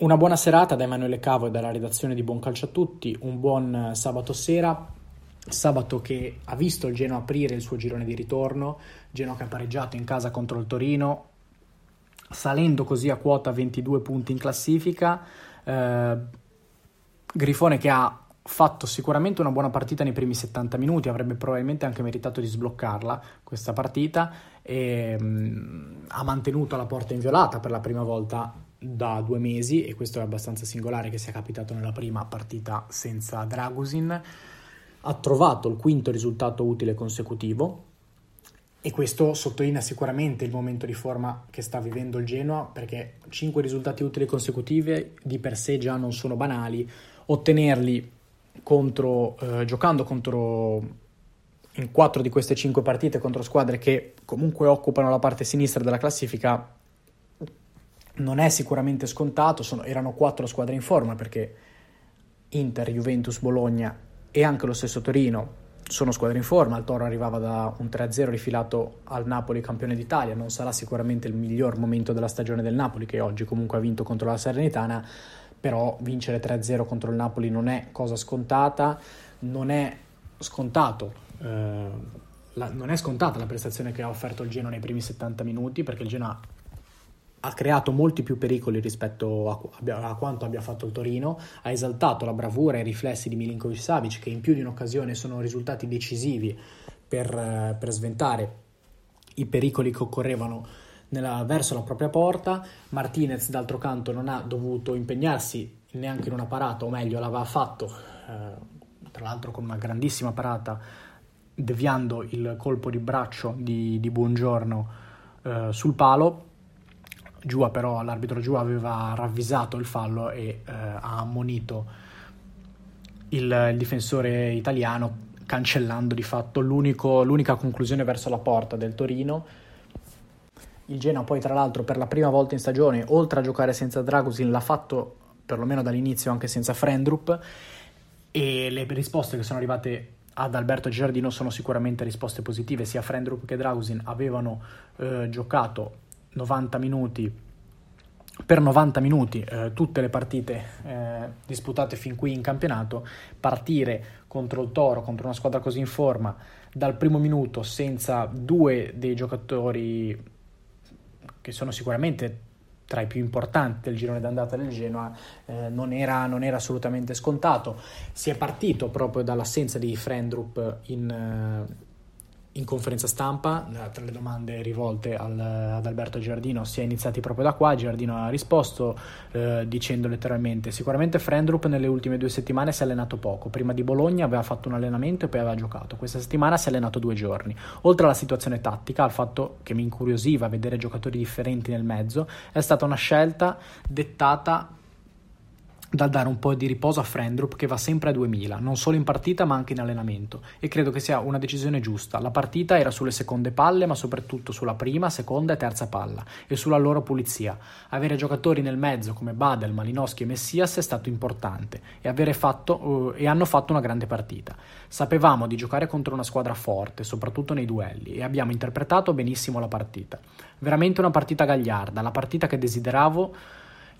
Una buona serata da Emanuele Cavo e dalla redazione di Buon Calcio a tutti. Un buon eh, sabato sera. Sabato che ha visto il Genoa aprire il suo girone di ritorno. Genoa che ha pareggiato in casa contro il Torino, salendo così a quota 22 punti in classifica. Eh, Grifone che ha fatto sicuramente una buona partita nei primi 70 minuti, avrebbe probabilmente anche meritato di sbloccarla questa partita e mh, ha mantenuto la porta inviolata per la prima volta da due mesi e questo è abbastanza singolare che sia capitato nella prima partita senza Dragusin. Ha trovato il quinto risultato utile consecutivo e questo sottolinea sicuramente il momento di forma che sta vivendo il Genoa perché cinque risultati utili consecutivi di per sé già non sono banali, ottenerli contro, eh, giocando contro in quattro di queste cinque partite contro squadre che comunque occupano la parte sinistra della classifica non è sicuramente scontato, sono, erano quattro squadre in forma perché Inter, Juventus, Bologna e anche lo stesso Torino sono squadre in forma, il Toro arrivava da un 3-0 rifilato al Napoli campione d'Italia, non sarà sicuramente il miglior momento della stagione del Napoli che oggi comunque ha vinto contro la Serenitana, però vincere 3-0 contro il Napoli non è cosa scontata, non è scontato. Eh, la, non è scontata la prestazione che ha offerto il Genoa nei primi 70 minuti perché il Genoa ha creato molti più pericoli rispetto a, a, quanto abbia fatto il Torino, ha esaltato la bravura e i riflessi di Milinkovic Savic che in più di un'occasione sono risultati decisivi per, per sventare i pericoli che occorrevano nella, verso la propria porta. Martinez d'altro canto non ha dovuto impegnarsi neanche in una parata, o meglio l'aveva fatto, eh, tra l'altro con una grandissima parata, deviando il colpo di braccio di, di Buongiorno eh, sul palo Giua però, l'arbitro Giua aveva ravvisato il fallo e eh, ha ammonito il, il, difensore italiano cancellando di fatto l'unica conclusione verso la porta del Torino. Il Genoa poi tra l'altro per la prima volta in stagione, oltre a giocare senza Dragusin, l'ha fatto perlomeno dall'inizio anche senza Frendrup e le risposte che sono arrivate ad Alberto Giardino sono sicuramente risposte positive, sia Frendrup che Dragusin avevano eh, giocato 90 minuti per 90 minuti eh, tutte le partite eh, disputate fin qui in campionato, partire contro il Toro, contro una squadra così in forma, dal primo minuto senza due dei giocatori che sono sicuramente tra i più importanti del girone d'andata del Genoa, eh, non, era, non, era, assolutamente scontato. Si è partito proprio dall'assenza di Frendrup in, eh, in conferenza stampa, eh, tra le domande rivolte al, ad Alberto Giardino, si è iniziati proprio da qua. Giardino ha risposto eh, dicendo letteralmente: Sicuramente Frendrup nelle ultime due settimane si è allenato poco. Prima di Bologna aveva fatto un allenamento e poi aveva giocato. Questa settimana si è allenato due giorni. Oltre alla situazione tattica, al fatto che mi incuriosiva vedere giocatori differenti nel mezzo, è stata una scelta dettata da dare un po' di riposo a Frendrup che va sempre a 2000, non solo in partita ma anche in allenamento e credo che sia una decisione giusta. La partita era sulle seconde palle ma soprattutto sulla prima, seconda e terza palla e sulla loro pulizia. Avere giocatori nel mezzo come Badel, Malinowski e Messias è stato importante e, fatto, uh, e hanno fatto una grande partita. Sapevamo di giocare contro una squadra forte, soprattutto nei duelli e abbiamo interpretato benissimo la partita. Veramente una partita gagliarda, la partita che desideravo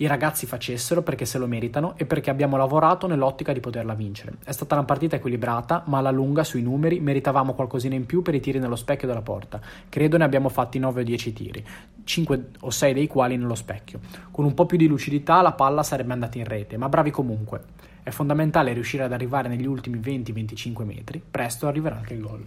i ragazzi facessero perché se lo meritano e perché abbiamo lavorato nell'ottica di poterla vincere. È stata una partita equilibrata, ma alla lunga sui numeri meritavamo qualcosina in più per i tiri nello specchio della porta. Credo ne abbiamo fatti 9 o 10 tiri, 5 o 6 dei quali nello specchio. Con un po' più di lucidità la palla sarebbe andata in rete, ma bravi comunque. È fondamentale riuscire ad arrivare negli ultimi 20-25 metri, presto arriverà anche il gol.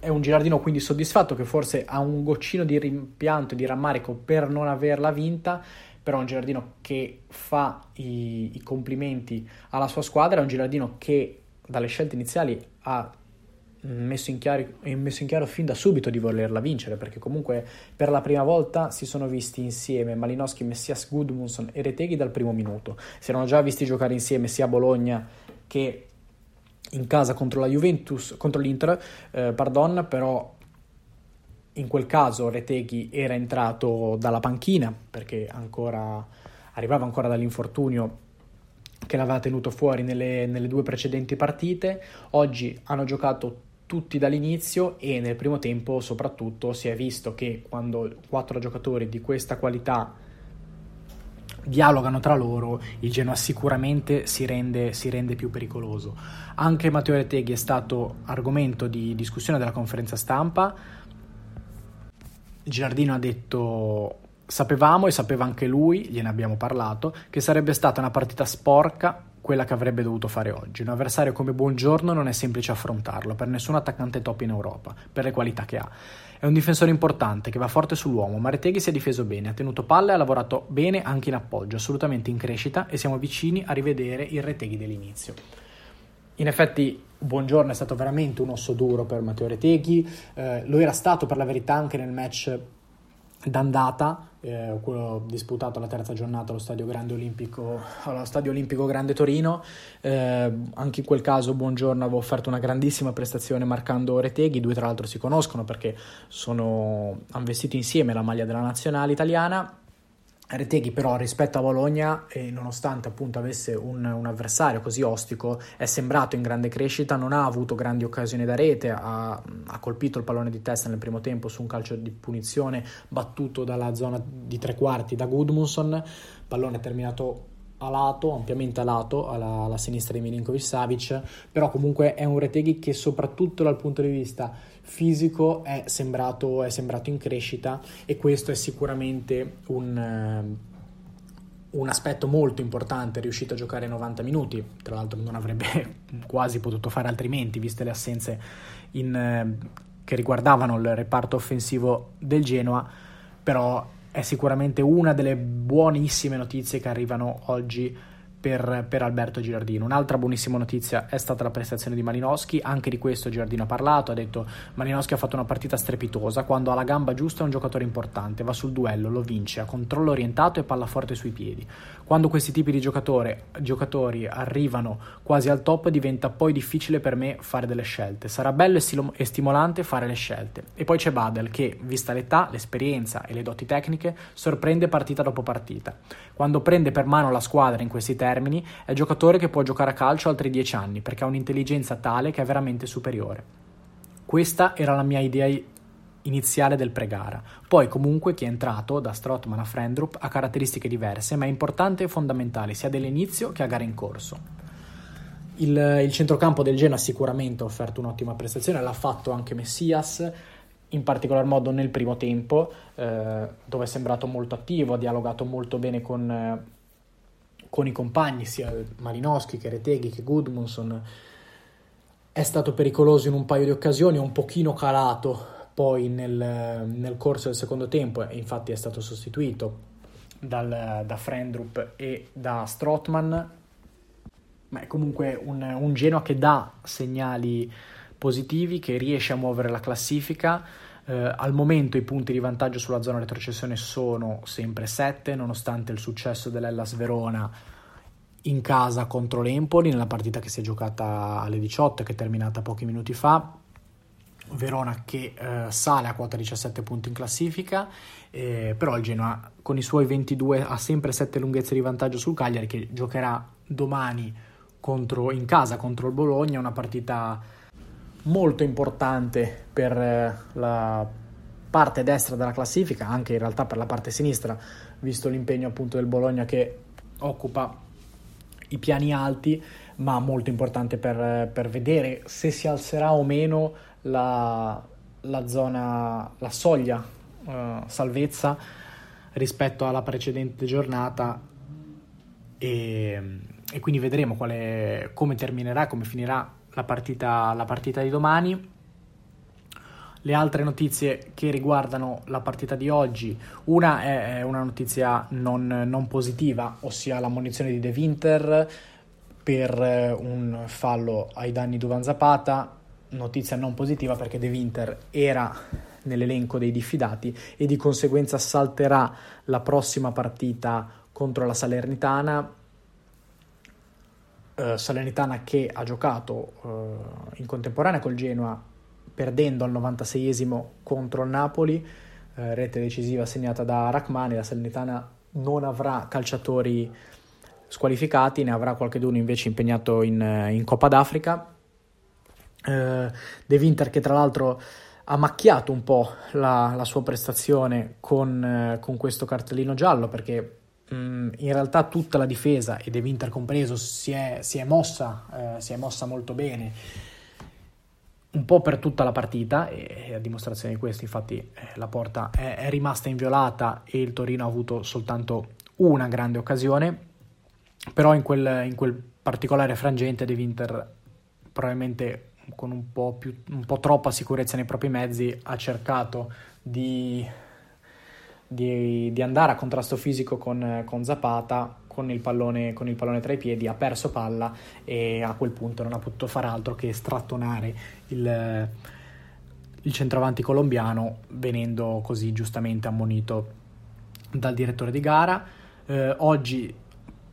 È un Girardino quindi soddisfatto che forse ha un goccino di rimpianto e di rammarico per non averla vinta, però è un Girardino che fa i, i complimenti alla sua squadra, è un Girardino che dalle scelte iniziali ha messo in, chiaro, messo in chiaro fin da subito di volerla vincere, perché comunque per la prima volta si sono visti insieme Malinowski, Messias, Gudmundsson e Reteghi dal primo minuto. Si erano già visti giocare insieme sia a Bologna che in casa contro la Juventus, contro l'Inter, eh, pardon, però in quel caso Reteghi era entrato dalla panchina perché ancora, arrivava ancora dall'infortunio che l'aveva tenuto fuori nelle, nelle due precedenti partite. Oggi hanno giocato tutti dall'inizio e nel primo tempo soprattutto si è visto che quando quattro giocatori di questa qualità dialogano tra loro, il Genoa sicuramente si rende, si rende più pericoloso. Anche Matteo Reteghi è stato argomento di discussione della conferenza stampa. Giardino ha detto sapevamo e sapeva anche lui, gliene abbiamo parlato, che sarebbe stata una partita sporca quella che avrebbe dovuto fare oggi. Un avversario come Buongiorno non è semplice affrontarlo per nessun attaccante top in Europa, per le qualità che ha. È un difensore importante che va forte sull'uomo, ma Reteghi si è difeso bene, ha tenuto palle e ha lavorato bene anche in appoggio, assolutamente in crescita e siamo vicini a rivedere il Reteghi dell'inizio. In effetti Buongiorno è stato veramente un osso duro per Matteo Reteghi, eh, lo era stato per la verità anche nel match d'andata, eh, quello disputato alla terza giornata allo Stadio, Grande Olimpico, allo Stadio Olimpico Grande Torino. Eh, anche in quel caso Buongiorno aveva offerto una grandissima prestazione marcando Reteghi, i due tra l'altro si conoscono perché sono, hanno vestito insieme la maglia della nazionale italiana Reteghi però rispetto a Bologna, eh, nonostante appunto avesse un, un, avversario così ostico, è sembrato in grande crescita, non ha avuto grandi occasioni da rete, ha, ha, colpito il pallone di testa nel primo tempo su un calcio di punizione battuto dalla zona di tre quarti da Gudmundsson, pallone terminato a lato, ampiamente a lato, alla, alla sinistra di Milinkovic Savic, però comunque è un Reteghi che soprattutto dal punto di vista fisico è sembrato, è sembrato in crescita e questo è sicuramente un, eh, un aspetto molto importante, è riuscito a giocare 90 minuti, tra l'altro non avrebbe quasi potuto fare altrimenti, viste le assenze in, eh, che riguardavano il reparto offensivo del Genoa, però è sicuramente una delle buonissime notizie che arrivano oggi per, per, Alberto Girardino. Un'altra buonissima notizia è stata la prestazione di Malinowski, anche di questo Girardino ha parlato, ha detto Malinowski ha fatto una partita strepitosa, quando ha la gamba giusta è un giocatore importante, va sul duello, lo vince, ha controllo orientato e palla forte sui piedi. Quando questi tipi di giocatori arrivano quasi al top diventa poi difficile per me fare delle scelte, sarà bello e, stimolante fare le scelte. E poi c'è Badel che, vista l'età, l'esperienza e le doti tecniche, sorprende partita dopo partita. Quando prende per mano la squadra in questi termini, è giocatore che può giocare a calcio altri dieci anni, perché ha un'intelligenza tale che è veramente superiore. Questa era la mia idea iniziale del pre-gara. Poi comunque chi è entrato da Strottman a Frendrup ha caratteristiche diverse, ma è importante e fondamentale sia dall'inizio che a gara in corso. Il, il centrocampo del Genoa sicuramente ha offerto un'ottima prestazione, l'ha fatto anche Messias, in particolar modo nel primo tempo, eh, dove è sembrato molto attivo, ha dialogato molto bene con, eh, con i compagni, sia Malinowski che Reteghi che Gudmundsson. È stato pericoloso in un paio di occasioni, un pochino calato poi nel, nel corso del secondo tempo, infatti è stato sostituito dal, da Frendrup e da Strottman, ma è comunque un, un Genoa che dà segnali positivi, che riesce a muovere la classifica. Eh, al momento i punti di vantaggio sulla zona retrocessione sono sempre 7, nonostante il successo dell'Ellas Verona in casa contro l'Empoli, nella partita che si è giocata alle 18 che è terminata pochi minuti fa. Verona che eh, sale a quota 17 punti in classifica, eh, però il Genoa con i suoi 22 ha sempre 7 lunghezze di vantaggio sul Cagliari che giocherà domani contro, in casa contro il Bologna, una partita molto importante per eh, la parte destra della classifica, anche in realtà per la parte sinistra, visto l'impegno appunto del Bologna che occupa i piani alti, ma molto importante per, per vedere se si alzerà o meno la, la zona, la soglia uh, salvezza rispetto alla precedente giornata. E, e quindi vedremo quale, come terminerà, come finirà la partita, la partita di domani. Le altre notizie che riguardano la partita di oggi, una è una notizia non, non positiva, ossia la munizione di De Winter per un fallo ai danni di Duvan Zapata, notizia non positiva perché De Winter era nell'elenco dei diffidati e di conseguenza salterà la prossima partita contro la Salernitana. Uh, Salernitana che ha giocato uh, in contemporanea col Genoa perdendo al 96esimo contro il Napoli, uh, rete decisiva segnata da Rachmani, la Salernitana non avrà calciatori squalificati, ne avrà qualcuno invece impegnato in, in Coppa d'Africa. De Winter che tra l'altro ha macchiato un po' la, la sua prestazione con, eh, con, questo cartellino giallo perché in realtà tutta la difesa e De Winter compreso si è, si è mossa eh, si è mossa molto bene. Un po' per tutta la partita e a dimostrazione di questo infatti eh, la porta è, è, rimasta inviolata e il Torino ha avuto soltanto una grande occasione. Però in quel, in quel particolare frangente De Winter probabilmente con un po, più, un po' troppa sicurezza nei propri mezzi, ha cercato di, di, di andare a contrasto fisico con, con Zapata, con il, pallone, con il, pallone, tra i piedi, ha perso palla e a quel punto non ha potuto fare altro che strattonare il, il centravanti colombiano, venendo così giustamente ammonito dal direttore di gara. Eh, oggi,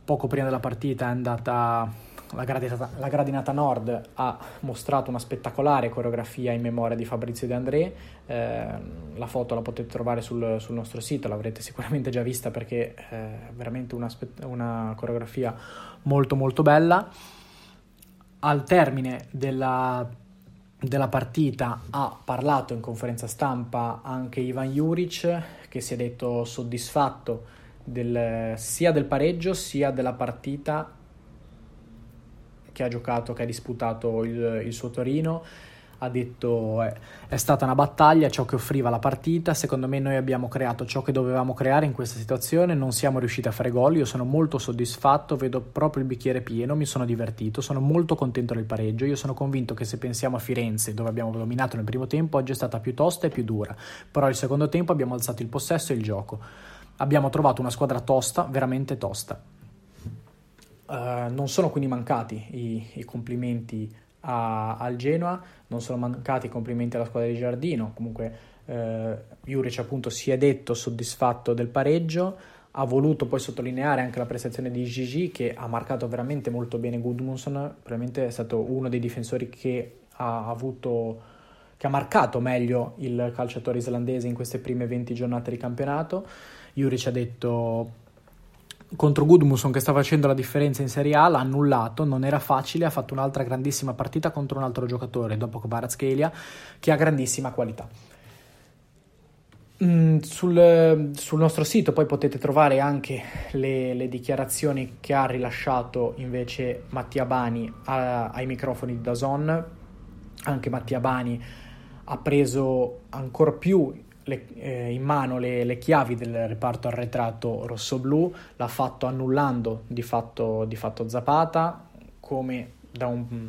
poco prima della partita, è andata la gradinata, la gradinata, Nord ha mostrato una spettacolare coreografia in memoria di Fabrizio De André, eh, la foto la potete trovare sul, sul, nostro sito, l'avrete sicuramente già vista perché è veramente una, una coreografia molto molto bella. Al termine della, della partita ha parlato in conferenza stampa anche Ivan Juric che si è detto soddisfatto del, sia del pareggio sia della partita che ha giocato, che ha disputato il, il suo Torino, ha detto eh, è stata una battaglia, ciò che offriva la partita, secondo me noi abbiamo creato ciò che dovevamo creare in questa situazione, non siamo riusciti a fare gol, io sono molto soddisfatto, vedo proprio il bicchiere pieno, mi sono divertito, sono molto contento del pareggio, io sono convinto che se pensiamo a Firenze dove abbiamo dominato nel primo tempo, oggi è stata più tosta e più dura, però il secondo tempo abbiamo alzato il possesso e il gioco, abbiamo trovato una squadra tosta, veramente tosta. Uh, non sono quindi mancati i, i complimenti a, al Genoa, non sono mancati i complimenti alla squadra di Giardino, comunque uh, Juric appunto si è detto soddisfatto del pareggio, ha voluto poi sottolineare anche la prestazione di Gigi che ha marcato veramente molto bene Gudmundsson, probabilmente è stato uno dei difensori che ha avuto che ha marcato meglio il calciatore islandese in queste prime 20 giornate di campionato. Juric ha detto contro Gudmundsson che sta facendo la differenza in Serie A l'ha annullato, non era facile, ha fatto un'altra grandissima partita contro un altro giocatore dopo Kvaratskhelia che ha grandissima qualità. Mm, sul, sul, nostro sito poi potete trovare anche le, le, dichiarazioni che ha rilasciato invece Mattia Bani a, ai microfoni di Dazon. Anche Mattia Bani ha preso ancora più le, eh, in mano le, le, chiavi del reparto arretrato rosso-blu, l'ha fatto annullando di fatto, di fatto Zapata, come da un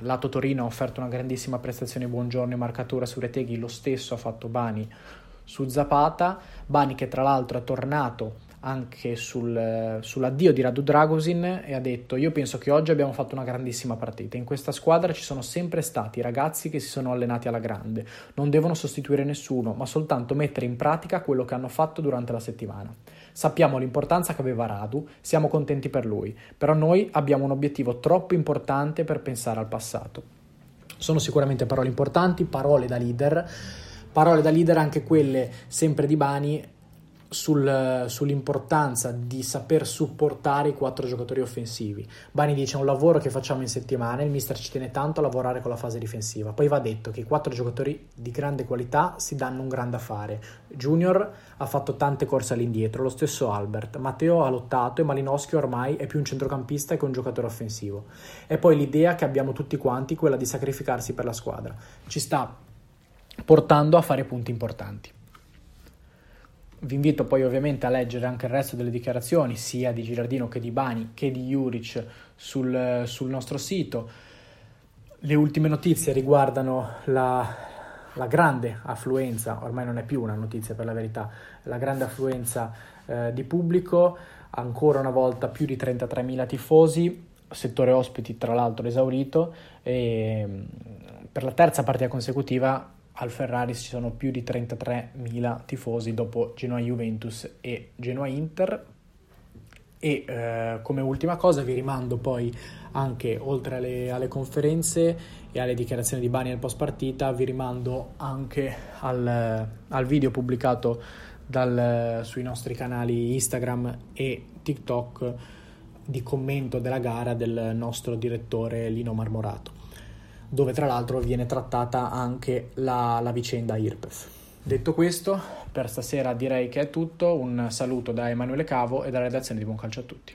lato Torino ha offerto una grandissima prestazione buongiorno e marcatura su Reteghi, lo stesso ha fatto Bani su Zapata, Bani che tra l'altro è tornato anche sul, sull'addio di Radu Dragosin e ha detto io penso che oggi abbiamo fatto una grandissima partita, in questa squadra ci sono sempre stati ragazzi che si sono allenati alla grande, non devono sostituire nessuno ma soltanto mettere in pratica quello che hanno fatto durante la settimana. Sappiamo l'importanza che aveva Radu, siamo contenti per lui, però noi abbiamo un obiettivo troppo importante per pensare al passato. Sono sicuramente parole importanti, parole da leader, parole da leader anche quelle sempre di Bani sul, sull'importanza di saper supportare i quattro giocatori offensivi. Bani dice è un lavoro che facciamo in settimana, il mister ci tiene tanto a lavorare con la fase difensiva. Poi va detto che i quattro giocatori di grande qualità si danno un grande affare. Junior ha fatto tante corse all'indietro, lo stesso Albert. Matteo ha lottato e Malinowski ormai è più un centrocampista che un giocatore offensivo. E poi l'idea che abbiamo tutti quanti, quella di sacrificarsi per la squadra. Ci sta portando a fare punti importanti. Vi invito poi ovviamente a leggere anche il resto delle dichiarazioni, sia di Girardino che di Bani che di Juric sul, sul nostro sito. Le ultime notizie riguardano la, la, grande affluenza, ormai non è più una notizia per la verità, la grande affluenza eh, di pubblico, ancora una volta più di 33.000 tifosi, settore ospiti tra l'altro esaurito e per la terza partita consecutiva al Ferrari ci sono più di 33.000 tifosi dopo Genoa-Juventus e Genoa-Inter. E eh, come ultima cosa vi rimando poi anche oltre alle, alle, conferenze e alle dichiarazioni di Bani nel post partita, vi rimando anche al, al video pubblicato dal, sui nostri canali Instagram e TikTok di commento della gara del nostro direttore Lino Marmorato dove tra l'altro viene trattata anche la, la vicenda IRPEF. Detto questo, per stasera direi che è tutto, un saluto da Emanuele Cavo e dalla redazione di Buon Calcio a tutti.